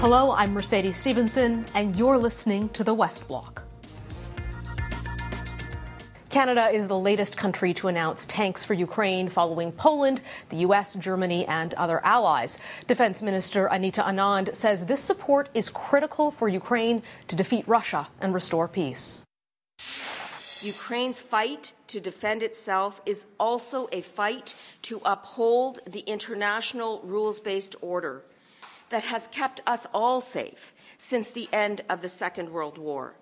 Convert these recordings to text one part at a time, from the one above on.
Hello, I'm Mercedes Stephenson, and you're listening to the West Block. Canada is the latest country to announce tanks for Ukraine following Poland, the U.S., Germany, and other allies. Defense Minister Anita Anand says this support is critical for Ukraine to defeat Russia and restore peace. Ukraine's fight to defend itself is also a fight to uphold the international rules based order that has kept us all safe since the end of the Second World War.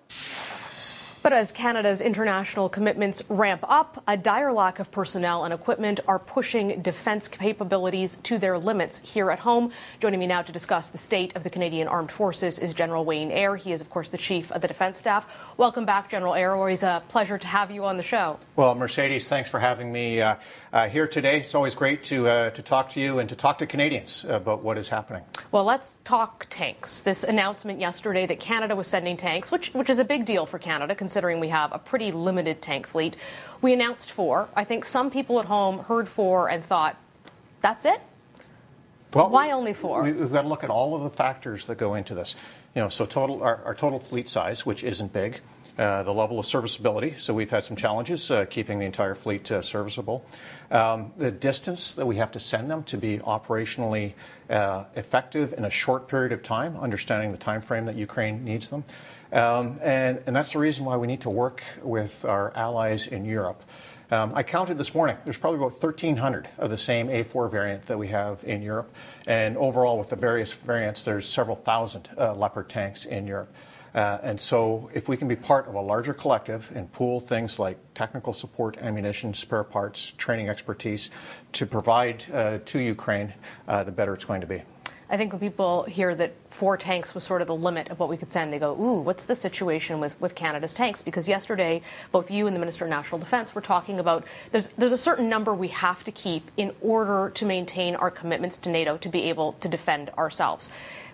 But as Canada's international commitments ramp up, a dire lack of personnel and equipment are pushing defense capabilities to their limits here at home. Joining me now to discuss the state of the Canadian Armed Forces is General Wayne Eyre. He is, of course, the Chief of the Defense Staff. Welcome back, General Eyre. Always a pleasure to have you on the show. Well, Mercedes, thanks for having me uh, uh, here today. It's always great to, uh, to talk to you and to talk to Canadians about what is happening. Well, let's talk tanks. This announcement yesterday that Canada was sending tanks, which, which is a big deal for Canada, considering we have a pretty limited tank fleet. We announced four. I think some people at home heard four and thought, that's it? Well, Why only four? We, have got to look at all of the factors that go into this. You know, so total our, our total fleet size, which isn't big, uh, the level of serviceability. So we've had some challenges uh, keeping the entire fleet uh, serviceable. Um, the distance that we have to send them to be operationally uh, effective in a short period of time, understanding the time frame that Ukraine needs them. Um, and, and that's the reason why we need to work with our allies in Europe. Um, I counted this morning. There's probably about 1,300 of the same A4 variant that we have in Europe. And overall, with the various variants, there's several thousand uh, Leopard tanks in Europe. Uh, and so, if we can be part of a larger collective and pool things like technical support, ammunition, spare parts, training expertise to provide uh, to Ukraine, uh, the better it's going to be. I think when people hear that four tanks was sort of the limit of what we could send, they go, ooh, what's the situation with, with Canada's tanks? Because yesterday, both you and the Minister of National Defence were talking about there's, there's a certain number we have to keep in order to maintain our commitments to NATO to be able to defend ourselves.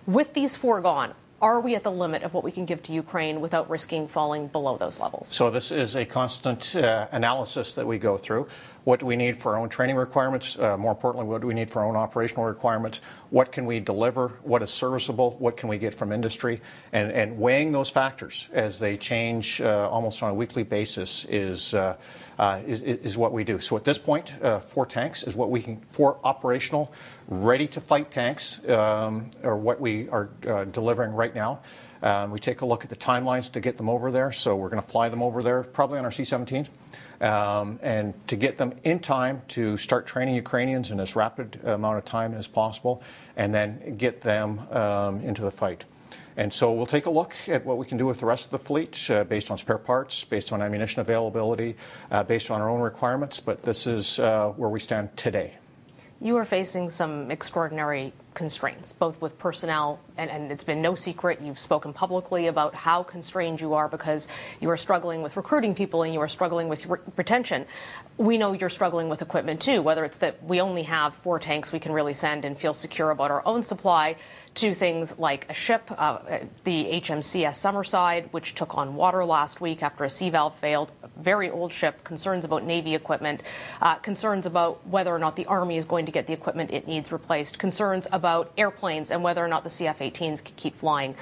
With these four gone, are we at the limit of what we can give to Ukraine without risking falling below those levels? So, this is a constant uh, analysis that we go through. What do we need for our own training requirements? Uh, more importantly, what do we need for our own operational requirements? What can we deliver? What is serviceable? What can we get from industry? And, and weighing those factors as they change uh, almost on a weekly basis is, uh, uh is, is, what we do. So at this point, uh, four tanks is what we can, four operational, ready to fight tanks um, are what we are uh, delivering right now. Um, we take a look at the timelines to get them over there. So we're going to fly them over there probably on our C 17s um, and to get them in time to start training Ukrainians in as rapid amount of time as possible, and then get them um, into the fight. And so we'll take a look at what we can do with the rest of the fleet uh, based on spare parts, based on ammunition availability, uh, based on our own requirements. But this is uh, where we stand today. You are facing some extraordinary constraints, both with personnel, and, and, it's been no secret. You've spoken publicly about how constrained you are because you are struggling with recruiting people and you are struggling with re- retention. We know you're struggling with equipment too, whether it's that we only have four tanks we can really send and feel secure about our own supply, to things like a ship, uh, the HMCS Summerside, which took on water last week after a sea valve failed, a very old ship, concerns about Navy equipment, uh, concerns about whether or not the Army is going to get the equipment it needs replaced, concerns about airplanes and whether or not the CF 18s can keep flying.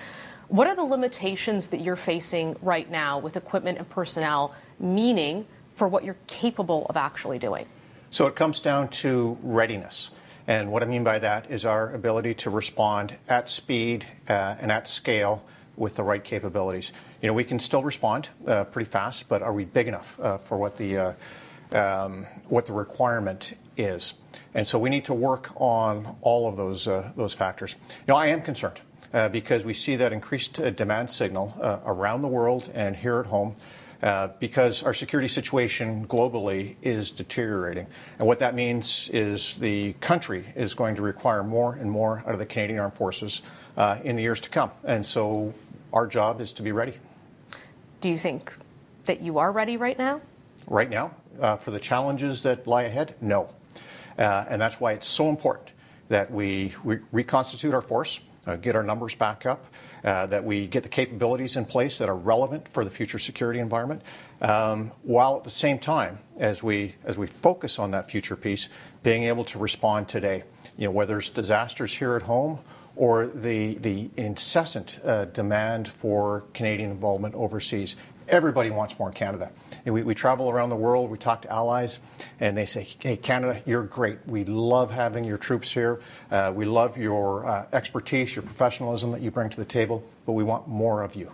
What are the limitations that you're facing right now with equipment and personnel, meaning for what you're capable of actually doing? So it comes down to readiness. And what I mean by that is our ability to respond at speed uh, and at scale with the right capabilities. You know, we can still respond uh, pretty fast, but are we big enough uh, for what the uh, um, what the requirement is? And so we need to work on all of those, uh, those factors. You know, I am concerned uh, because we see that increased uh, demand signal uh, around the world and here at home. Uh, because our security situation globally is deteriorating. And what that means is the country is going to require more and more out of the Canadian Armed Forces uh, in the years to come. And so our job is to be ready. Do you think that you are ready right now? Right now, for the challenges that lie ahead, no. Uh, and that's why it's so important that we re- reconstitute our force, uh, get our numbers back up, uh, that we get the capabilities in place that are relevant for the future security environment, um, while at the same time, as we as we focus on that future piece, being able to respond today. You know, whether it's disasters here at home or the, the incessant uh, demand for Canadian involvement overseas. Everybody wants more Canada. And we, we travel around the world, we talk to allies, and they say, hey, Canada, you're great. We love having your troops here. Uh, we love your uh, expertise, your professionalism that you bring to the table, but we want more of you.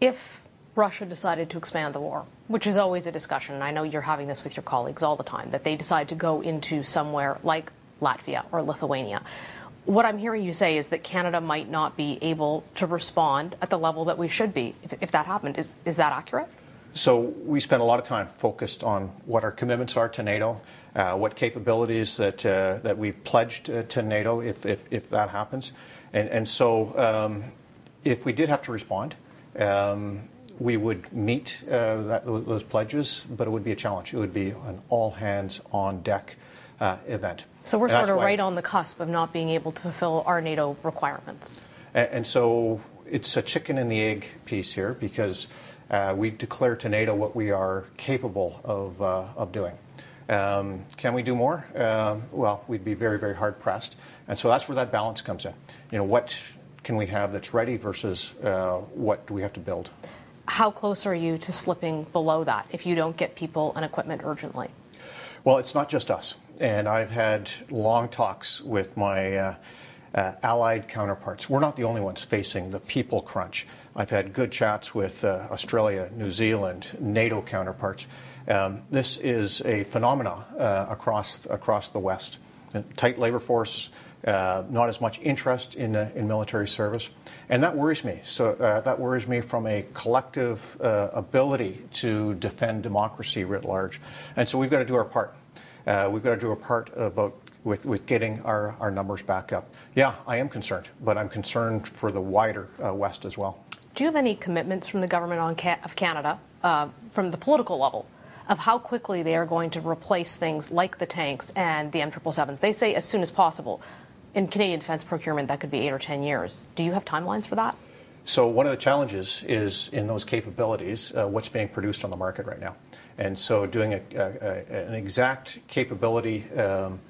If Russia decided to expand the war, which is always a discussion, and I know you're having this with your colleagues all the time, that they decide to go into somewhere like Latvia or Lithuania. What I'm hearing you say is that Canada might not be able to respond at the level that we should be if, if that happened. Is, is that accurate? So we spend a lot of time focused on what our commitments are to NATO, uh, what capabilities that uh, that we've pledged uh, to NATO if, if, if that happens, and and so um, if we did have to respond, um, we would meet uh, that, those pledges, but it would be a challenge. It would be an all hands on deck uh, event. So we're sort of right on the cusp of not being able to fulfill our NATO requirements. And, and so it's a chicken and the egg piece here because uh, we declare to NATO what we are capable of, uh, of doing. Um, can we do more? Um, well, we'd be very, very hard pressed. And so that's where that balance comes in. You know, what can we have that's ready versus uh, what do we have to build? How close are you to slipping below that if you don't get people and equipment urgently? Well, it's not just us. And I've had long talks with my uh, uh, allied counterparts. We're not the only ones facing the people crunch. I've had good chats with uh, Australia, New Zealand, NATO counterparts. Um, this is a phenomenon uh, across across the West. A tight labor force, uh, not as much interest in uh, in military service, and that worries me. So uh, that worries me from a collective uh, ability to defend democracy writ large, and so we've got to do our part. Uh, we've got to do our part about with, with getting our, our numbers back up. Yeah, I am concerned, but I'm concerned for the wider uh, West as well. Do you have any commitments from the government on Ca- of Canada, uh, from the political level, of how quickly they are going to replace things like the tanks and the M777s? They say as soon as possible. In Canadian defence procurement, that could be eight or ten years. Do you have timelines for that? So one of the challenges is in those capabilities, uh, what's being produced on the market right now. And so doing a, a, an exact capability um,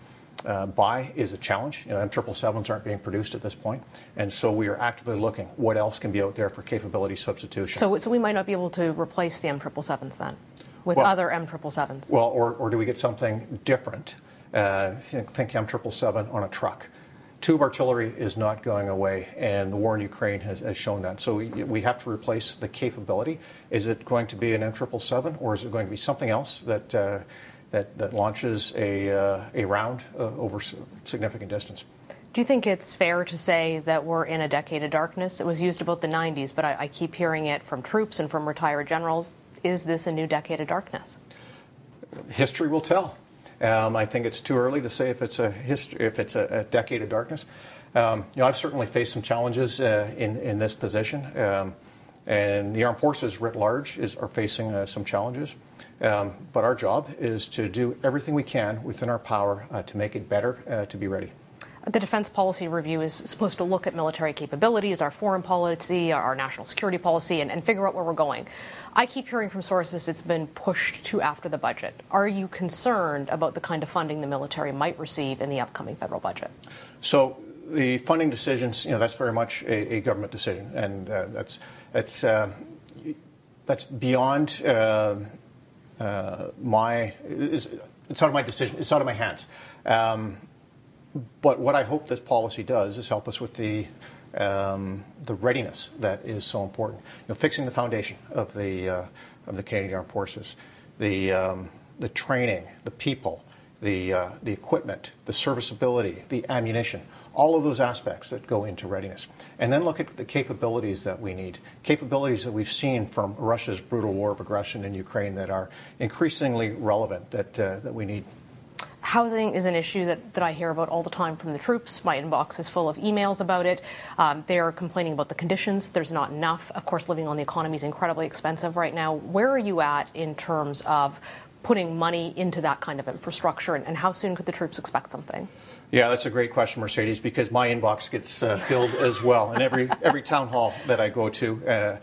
uh, buy is a challenge. You know, M777s aren't being produced at this point, and so we are actively looking what else can be out there for capability substitution. So, so we might not be able to replace the M777s then with well, other M777s. Well, or, or do we get something different? Uh, think, think M777 on a truck. Tube artillery is not going away, and the war in Ukraine has, has shown that. So we, we, have to replace the capability. Is it going to be an M777, or is it going to be something else that uh, that, that launches a, uh, a round uh, over significant distance. Do you think it's fair to say that we're in a decade of darkness? It was used about the 90s, but I, I keep hearing it from troops and from retired generals. Is this a new decade of darkness? History will tell. Um, I think it's too early to say if it's a history, if it's a, a decade of darkness. Um, you know, I've certainly faced some challenges uh, in in this position, um, and the armed forces writ large is, are facing uh, some challenges. Um, but our job is to do everything we can within our power uh, to make it better, uh, to be ready. The Defense Policy Review is supposed to look at military capabilities, our foreign policy, our national security policy, and, and figure out where we're going. I keep hearing from sources it's been pushed to after the budget. Are you concerned about the kind of funding the military might receive in the upcoming federal budget? So the funding decisions, you know, that's very much a, a government decision, and uh, that's that's uh, that's beyond uh, uh, my it's, it's out of my decision. It's out of my hands. Um, but what I hope this policy does is help us with the um, the readiness that is so important. You know, fixing the foundation of the uh, of the Canadian Armed Forces, the um, the training, the people, the uh, the equipment, the serviceability, the ammunition all of those aspects that go into readiness. And then look at the capabilities that we need, capabilities that we've seen from Russia's brutal war of aggression in Ukraine that are increasingly relevant that, uh, that we need. Housing is an issue that, that I hear about all the time from the troops. My inbox is full of emails about it. Um, they're complaining about the conditions. There's not enough. Of course, living on the economy is incredibly expensive right now. Where are you at in terms of putting money into that kind of infrastructure, and, and how soon could the troops expect something? Yeah, that's a great question, Mercedes, because my inbox gets uh, filled as well. And every, every town hall that I go to, uh,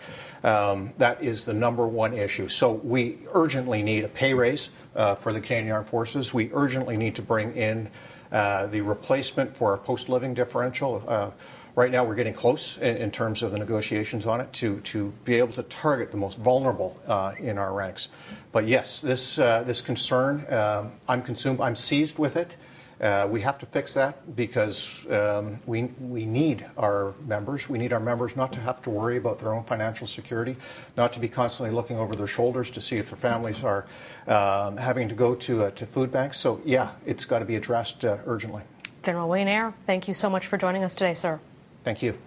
um, that is the number one issue. So we urgently need a pay raise uh, for the Canadian Armed Forces. We urgently need to bring in Uh, the replacement for our post living differential. Uh, right now, we're getting close in, terms of the negotiations on it to, to be able to target the most vulnerable uh, in our ranks. But yes, this, uh, this concern, um, I'm consumed, I'm seized with it. Uh, we have to fix that because um, we, we need our members. We need our members not to have to worry about their own financial security, not to be constantly looking over their shoulders to see if their families are um, having to go to, uh, to food banks. So, yeah, it's got to be addressed uh, urgently. General Wayne Eyre, thank you so much for joining us today, sir. Thank you.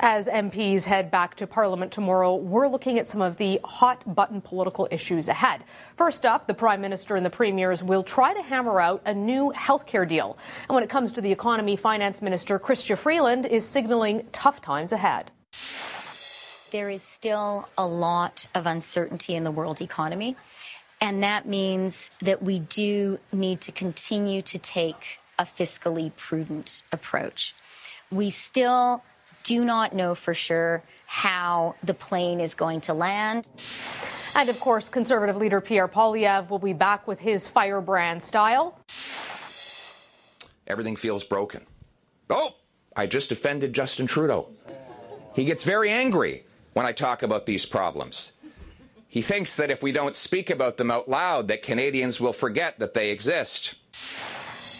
As MPs head back to Parliament tomorrow, we're looking at some of the hot button political issues ahead. First up, the Prime Minister and the Premiers will try to hammer out a new healthcare deal. And when it comes to the economy, Finance Minister Chrystia Freeland is signaling tough times ahead. There is still a lot of uncertainty in the world economy. And that means that we do need to continue to take a fiscally prudent approach. We still do not know for sure how the plane is going to land. And of course, Conservative leader Pierre Poilievre will be back with his firebrand style. Everything feels broken. Oh, I just offended Justin Trudeau. He gets very angry when I talk about these problems. He thinks that if we don't speak about them out loud, that Canadians will forget that they exist.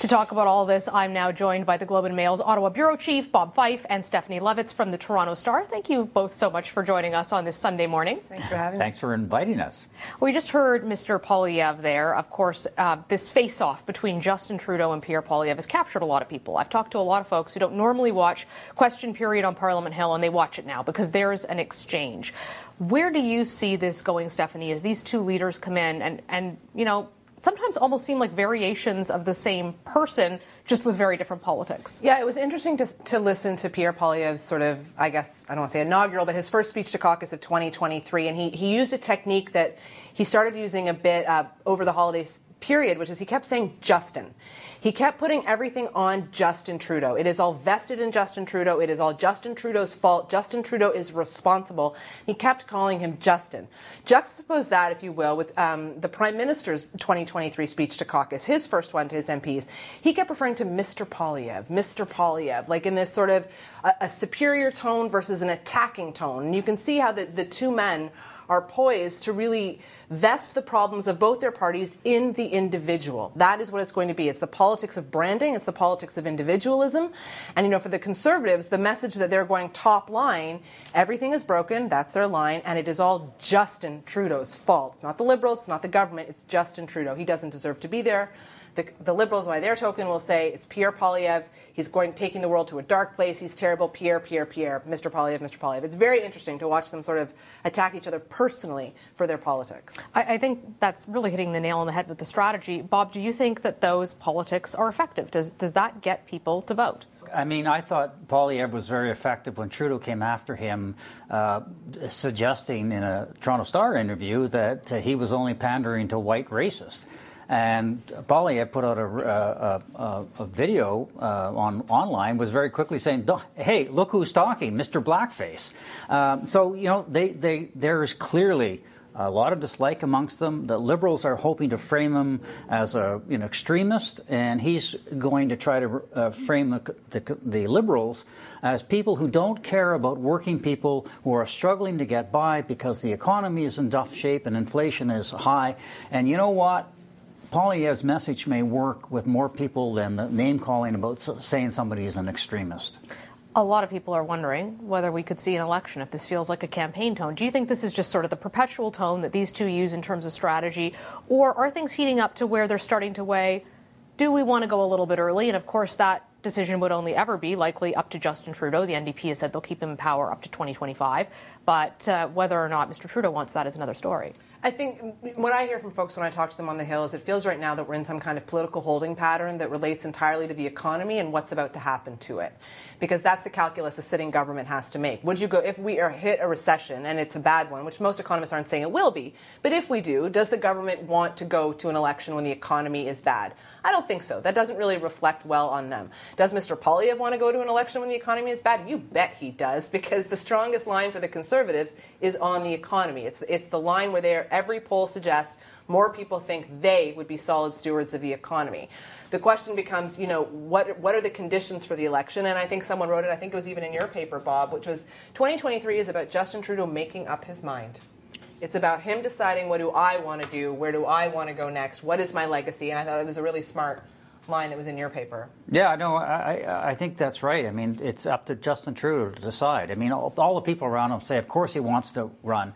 To talk about all this, I'm now joined by the Globe and Mail's Ottawa bureau chief, Bob Fife, and Stephanie Levitz from the Toronto Star. Thank you both so much for joining us on this Sunday morning. Thanks for having me. Thanks for inviting us. We just heard Mr. Poilievre there. Of course, uh, this face-off between Justin Trudeau and Pierre Poilievre has captured a lot of people. I've talked to a lot of folks who don't normally watch Question Period on Parliament Hill, and they watch it now because there's an exchange. Where do you see this going, Stephanie, as these two leaders come in and, and you know, sometimes almost seem like variations of the same person just with very different politics. Yeah, it was interesting to, to listen to Pierre Poilievre's sort of, I guess, I don't want to say inaugural, but his first speech to caucus of 2023. And he, he used a technique that he started using a bit uh, over the holidays period, which is he kept saying Justin. He kept putting everything on Justin Trudeau. It is all vested in Justin Trudeau. It is all Justin Trudeau's fault. Justin Trudeau is responsible. He kept calling him Justin. Juxtapose that, if you will, with um, the Prime Minister's 2023 speech to caucus, his first one to his MPs. He kept referring to Mr. Poilievre, Mr. Poilievre, like in this sort of a, a superior tone versus an attacking tone. And you can see how the, the two men are poised to really vest the problems of both their parties in the individual. That is what it's going to be. It's the politics of branding, it's the politics of individualism. And, you know, for the conservatives, the message that they're going top line everything is broken, that's their line, and it is all Justin Trudeau's fault. It's not the Liberals, it's not the government, it's Justin Trudeau. He doesn't deserve to be there. The, the, Liberals, by their token, will say it's Pierre Poilievre. He's going taking the world to a dark place. He's terrible. Pierre, Pierre, Pierre. Mr. Poilievre, Mr. Poilievre. It's very interesting to watch them sort of attack each other personally for their politics. I, I think that's really hitting the nail on the head with the strategy. Bob, do you think that those politics are effective? Does does that get people to vote? I mean, I thought Poilievre was very effective when Trudeau came after him, uh, suggesting in a Toronto Star interview that uh, he was only pandering to white racists. And Poilievre put out a, a, a, a video uh, on online, was very quickly saying, "Hey, look who's talking, Mr. Blackface." Um, so you know, they, they, there is clearly a lot of dislike amongst them. The liberals are hoping to frame him as a know, extremist, and he's going to try to uh, frame the, the, the, liberals as people who don't care about working people who are struggling to get by because the economy is in tough shape and inflation is high. And you know what? Poilievre's message may work with more people than the name calling about saying somebody is an extremist. A lot of people are wondering whether we could see an election if this feels like a campaign tone. Do you think this is just sort of the perpetual tone that these two use in terms of strategy, or are things heating up to where they're starting to weigh? Do we want to go a little bit early? And of course, that decision would only ever be likely up to Justin Trudeau. The NDP has said they'll keep him in power up to 2025. But uh, whether or not Mr. Trudeau wants that is another story. I think what I hear from folks when I talk to them on the Hill is it feels right now that we're in some kind of political holding pattern that relates entirely to the economy and what's about to happen to it. Because that's the calculus a sitting government has to make. Would you go, if we are hit a recession and it's a bad one, which most economists aren't saying it will be, but if we do, does the government want to go to an election when the economy is bad? I don't think so. That doesn't really reflect well on them. Does Mr. Poilievre want to go to an election when the economy is bad? You bet he does, because the strongest line for the conservatives is on the economy. It's, it's the line where they're every poll suggests more people think they would be solid stewards of the economy. The question becomes, you know, what what are the conditions for the election? And I think someone wrote it. I think it was even in your paper, Bob, which was 2023 is about Justin Trudeau making up his mind. It's about him deciding what do I want to do, where do I want to go next, what is my legacy, and I thought it was a really smart line that was in your paper. Yeah, no, I, I think that's right. I mean, it's up to Justin Trudeau to decide. I mean, all, all the people around him say, of course, he wants to run,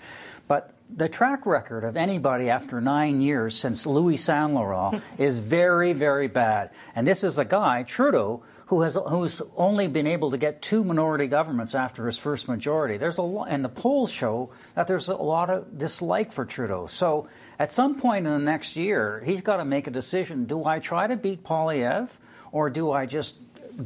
but the track record of anybody after nine years since Louis Saint Laurent is very, very bad. And this is a guy, Trudeau, who has who's only been able to get two minority governments after his first majority. There's a and the polls show that there's a lot of dislike for Trudeau. So at some point in the next year, he's got to make a decision: Do I try to beat Poilievre, or do I just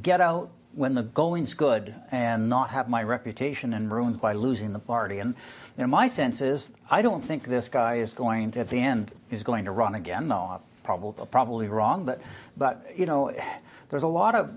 get out when the going's good and not have my reputation in ruins by losing the party? And you know, my sense is I don't think this guy is going to, at the end is going to run again. No, probably probably wrong, but but you know, there's a lot of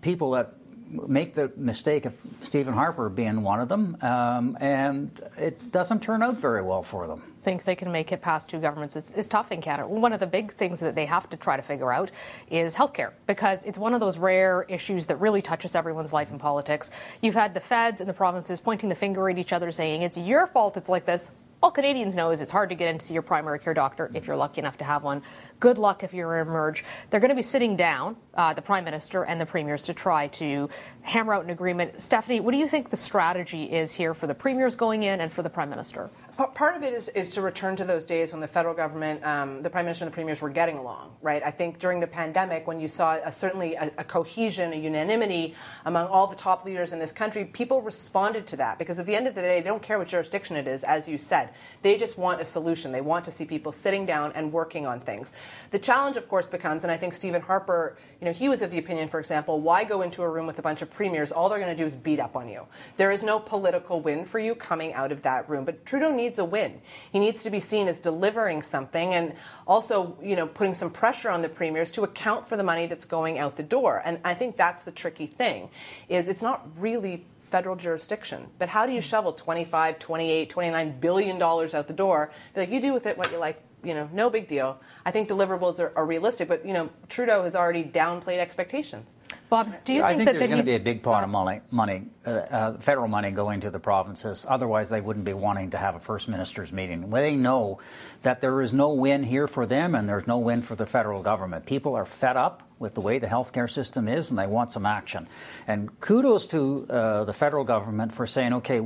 people that make the mistake of Stephen Harper being one of them, um, and it doesn't turn out very well for them. Think they can make it past two governments is, is tough in Canada. One of the big things that they have to try to figure out is healthcare because it's one of those rare issues that really touches everyone's life in politics. You've had the feds and the provinces pointing the finger at each other, saying it's your fault it's like this all Canadians know is it's hard to get in to see your primary care doctor if you're lucky enough to have one. Good luck if you're emerge. They're going to be sitting down, uh, the prime minister and the premiers, to try to hammer out an agreement. Stephanie, what do you think the strategy is here for the premiers going in and for the prime minister? Part of it is, is to return to those days when the federal government, um, the prime minister and the premiers were getting along, right? I think during the pandemic, when you saw a, certainly a, a, cohesion, a unanimity among all the top leaders in this country, people responded to that because at the end of the day, they don't care what jurisdiction it is, as you said. They just want a solution. They want to see people sitting down and working on things. The challenge, of course, becomes, and I think Stephen Harper, you know, he was of the opinion, for example, why go into a room with a bunch of premiers? All they're going to do is beat up on you. There is no political win for you coming out of that room. But Trudeau needs needs a win. He needs to be seen as delivering something and also, you know, putting some pressure on the premiers to account for the money that's going out the door. And I think that's the tricky thing is it's not really federal jurisdiction. But how do you shovel 25, 28, 29 billion dollars out the door? Be like you do with it what you like, you know, no big deal. I think deliverables are, are realistic, but you know, Trudeau has already downplayed expectations. Bob, do you I think, think that there's going to be a big pot of money, money uh, uh, federal money going to the provinces. Otherwise, they wouldn't be wanting to have a first ministers meeting. They know that there is no win here for them, and there's no win for the federal government. People are fed up with the way the healthcare system is, and they want some action. And kudos to uh, the federal government for saying, okay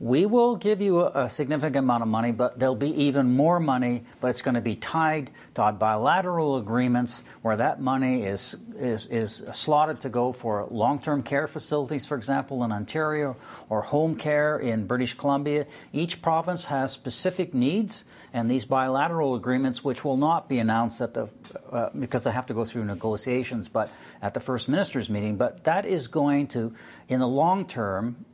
we will give you a, a, significant amount of money, but there'll be even more money, but it's going to be tied to bilateral agreements where that money is, is, is slotted to go for long term care facilities, for example, in Ontario, or home care in British Columbia. Each province has specific needs, and these bilateral agreements, which will not be announced at the, uh, because they have to go through negotiations, but at the First Ministers meeting, but that is going to, in the long term,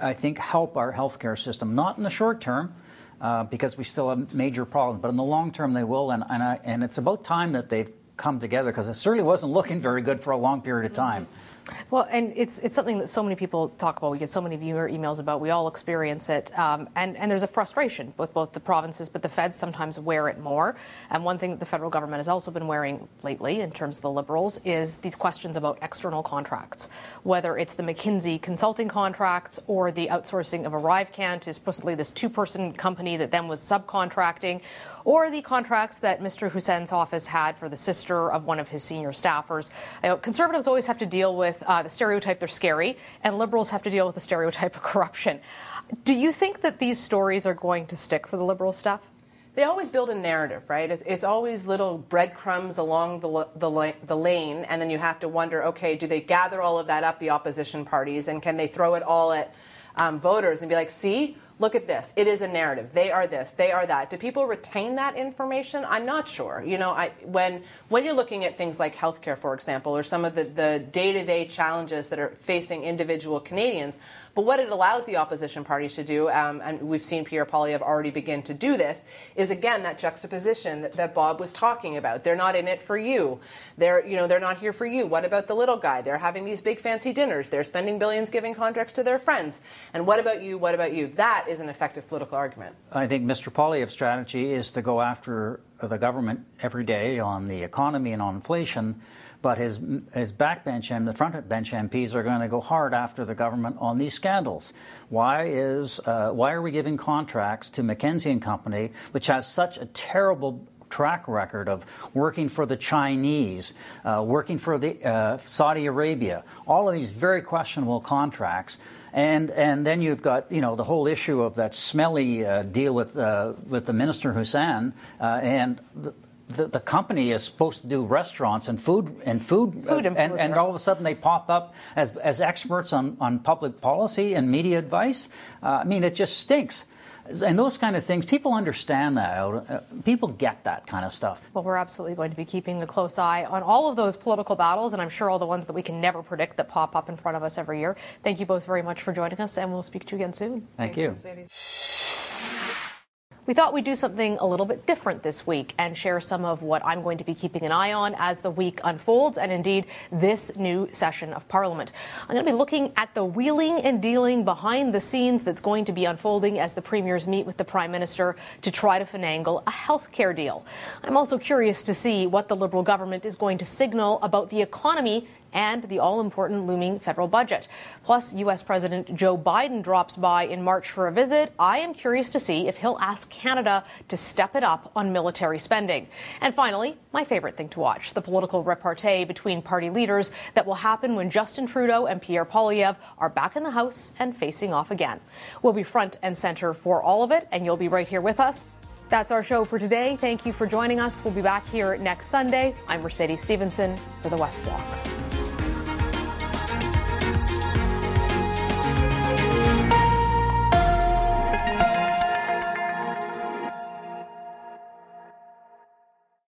I think, help our healthcare system. Not in the short term, uh, because we still have major problems, but in the long term they will. And, and, I, and it's about time that they've come together because it certainly wasn't looking very good for a long period of time. Mm-hmm. Well, and it's it's something that so many people talk about. We get so many viewer emails about. We all experience it, um, and and there's a frustration with both the provinces, but the feds sometimes wear it more. And one thing that the federal government has also been wearing lately, in terms of the Liberals, is these questions about external contracts, whether it's the McKinsey consulting contracts or the outsourcing of ArriveCan to supposedly this two-person company that then was subcontracting or the contracts that Mr. Hussen's office had for the sister of one of his senior staffers. You know, conservatives always have to deal with uh, the stereotype they're scary, and liberals have to deal with the stereotype of corruption. Do you think that these stories are going to stick for the liberal stuff? They always build a narrative, right? It's, it's always little breadcrumbs along the, the, the lane, and then you have to wonder okay, do they gather all of that up, the opposition parties, and can they throw it all at um, voters and be like, see, look at this. It is a narrative. They are this. They are that. Do people retain that information? I'm not sure. You know, I, when when you're looking at things like healthcare, for example, or some of the, the day-to-day challenges that are facing individual Canadians, but what it allows the opposition parties to do, um, and we've seen Pierre Poilievre already begin to do this, is again that juxtaposition that, that, Bob was talking about. They're not in it for you. They're you know they're not here for you. What about the little guy? They're having these big fancy dinners. They're spending billions giving contracts to their friends. And what about you? What about you? That is an effective political argument. I think Mr. Poilievre's strategy is to go after the government every day on the economy and on inflation, but his his backbench and the front bench MPs are going to go hard after the government on these scandals. Why is uh, why are we giving contracts to McKinsey and Company, which has such a terrible track record of working for the Chinese, uh, working for the uh, Saudi Arabia, all of these very questionable contracts. And and then you've got you know the whole issue of that smelly uh, deal with uh, with the minister Hussen uh, and. The, the, the, company is supposed to do restaurants and food and food, food and, and, all of a sudden they pop up as, as experts on, on public policy and media advice. Uh, I mean, it just stinks and those kind of things, people understand that. Uh, people get that kind of stuff. Well, we're absolutely going to be keeping a close eye on all of those political battles, and I'm sure all the ones that we can never predict that pop up in front of us every year. Thank you both very much for joining us, and we'll speak to you again soon. Thank Thanks, you. We thought we'd do something a little bit different this week and share some of what I'm going to be keeping an eye on as the week unfolds and indeed this new session of Parliament. I'm going to be looking at the wheeling and dealing behind the scenes that's going to be unfolding as the premiers meet with the Prime Minister to try to finagle a health care deal. I'm also curious to see what the Liberal government is going to signal about the economy and the all important looming federal budget. Plus, U.S. President Joe Biden drops by in March for a visit. I am curious to see if he'll ask Canada to step it up on military spending. And finally, my favorite thing to watch the political repartee between party leaders that will happen when Justin Trudeau and Pierre Poilievre are back in the House and facing off again. We'll be front and center for all of it, and you'll be right here with us. That's our show for today. Thank you for joining us. We'll be back here next Sunday. I'm Mercedes Stephenson for the West Block.